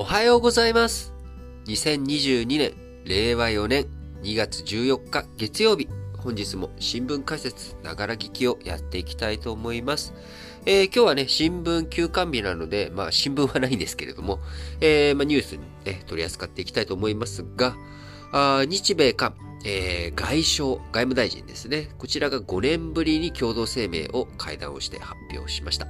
おはようございます。2022年、令和4年2月14日月曜日。本日も新聞解説、ながら聞きをやっていきたいと思います。えー今日はね、新聞休刊日なので、まあ新聞はないんですけれども、えーまあ、ニュースに、ね、取り扱っていきたいと思いますが、あ日米韓、えー外相、外務大臣ですね。こちらが5年ぶりに共同声明を会談をして発表しました。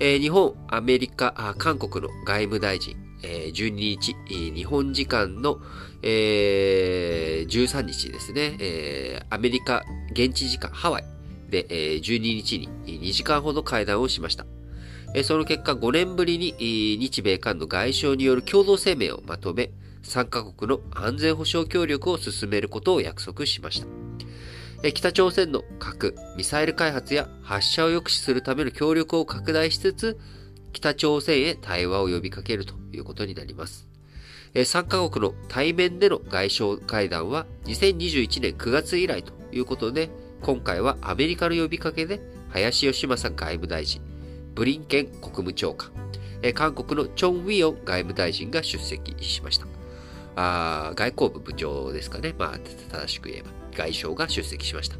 えー日本、アメリカ、韓国の外務大臣、12日、日本時間の、えー13日ですね、えーアメリカ現地時間ハワイで、えー12日に2時間ほど会談をしました。その結果、5年ぶりに日米韓の外相による共同声明をまとめ、3カ国の安全保障協力を進めることを約束しました。北朝鮮の核、ミサイル開発や発射を抑止するための協力を拡大しつつ、北朝鮮へ対話を呼びかけるということになります。3カ国の対面での外相会談は2021年9月以来ということで、今回はアメリカの呼びかけで林芳正外務大臣、ブリンケン国務長官、韓国のチョン・ウィヨン外務大臣が出席しました。あ外交部部長ですかね。まあ、正しく言えば、外相が出席しました。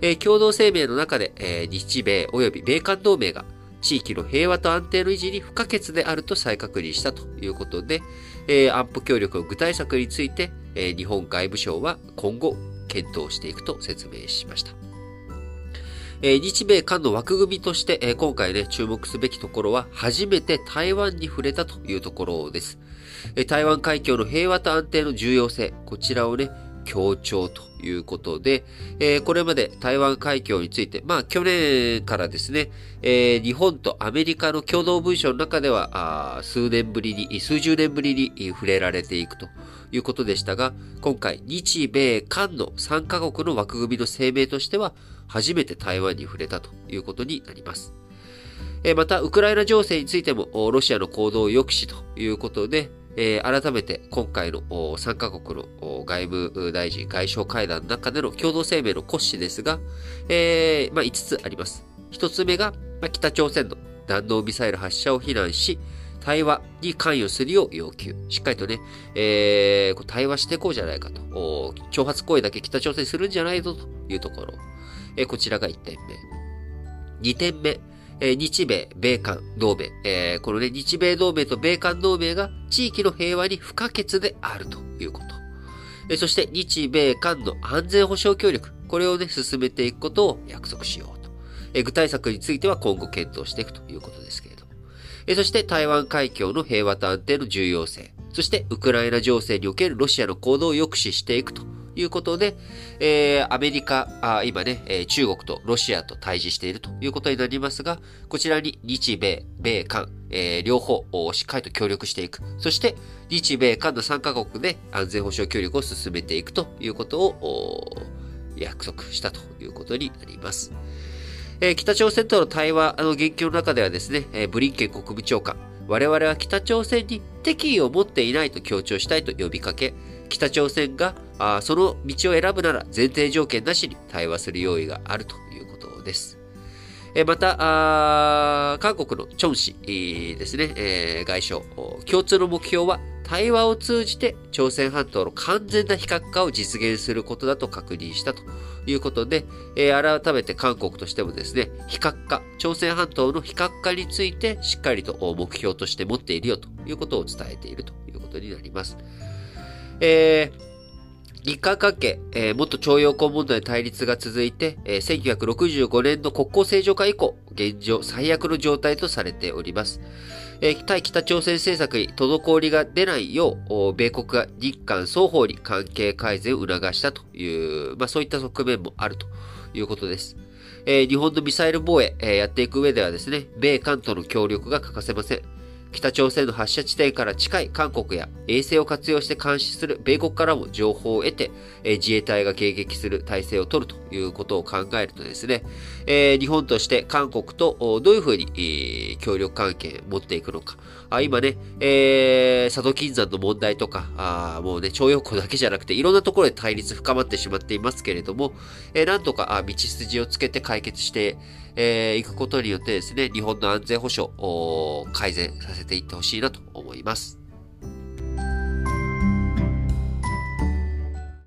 えー共同声明の中で、えー日米及び米韓同盟が地域の平和と安定の維持に不可欠であると再確認したということで、えー安保協力の具体策について、えー日本外務省は今後検討していくと説明しました。えー日米韓の枠組みとして、えー今回ね、注目すべきところは、初めて台湾に触れたというところです。え台湾海峡の平和と安定の重要性、こちらをね、強調ということで、えーこれまで台湾海峡について、まあ去年からですね、えー日本とアメリカの共同文書の中では、数年ぶりに、数十年ぶりに触れられていくということでしたが、今回、日米韓の3カ国の枠組みの声明としては、初めて台湾に触れたということになります。また、ウクライナ情勢についても、ロシアの行動を抑止ということで、えー改めて今回の3カ国の外務大臣外相会談の中での共同声明の骨子ですが、えーまあ、5つあります。1つ目が、まあ、北朝鮮の弾道ミサイル発射を非難し、対話に関与するよう要求。しっかりとね、えー対話していこうじゃないかと。挑発行為だけ北朝鮮するんじゃないぞというところ。えーこちらが1点目。2点目。え日米、米韓同盟、えーこのね、日米同盟と米韓同盟が地域の平和に不可欠であるということ。えそして、日米韓の安全保障協力、これをね、進めていくことを約束しようと。え具体策については今後検討していくということですけれども。えそして、台湾海峡の平和と安定の重要性。そして、ウクライナ情勢におけるロシアの行動を抑止していくということで、えーアメリカ、あ今ね、えー中国とロシアと対峙しているということになりますが、こちらに日米、米韓、えー両方おしっかりと協力していく。そして、日米韓の3カ国で安全保障協力を進めていくということを約束したということになります。えー北朝鮮との対話の言及の中ではですね、えーブリンケン国務長官、我々は北朝鮮に敵意を持っていないと強調したいと呼びかけ、北朝鮮があその道を選ぶなら前提条件なしに対話する用意があるということです。えまた、韓国のチョン氏ですね、え外相、共通の目標は対話を通じて朝鮮半島の完全な非核化を実現することだと確認したということで、え改めて韓国としてもですね、非核化、朝鮮半島の非核化についてしっかりと目標として持っているよということを伝えているということになります。えー日韓関係、えー元徴用工問題の対立が続いて、えー1965年の国交正常化以降、現状最悪の状態とされております。えー対北朝鮮政策に滞りが出ないよう、米国が日韓双方に関係改善を促したという、まあそういった側面もあるということです。えー日本のミサイル防衛、えーやっていく上ではですね、米韓との協力が欠かせません。北朝鮮の発射地点から近い韓国や衛星を活用して監視する米国からも情報を得て、え自衛隊が迎撃する体制を取るということを考えるとですね、え日本として韓国とどういうふうに、協力関係を持っていくのか。あ今ね、えー佐渡金山の問題とか、あもうね、徴用工だけじゃなくて、いろんなところで対立深まってしまっていますけれども、えーなんとか道筋をつけて解決して、えーいくことによってですね、日本の安全保障を改善させていってほしいなと思います。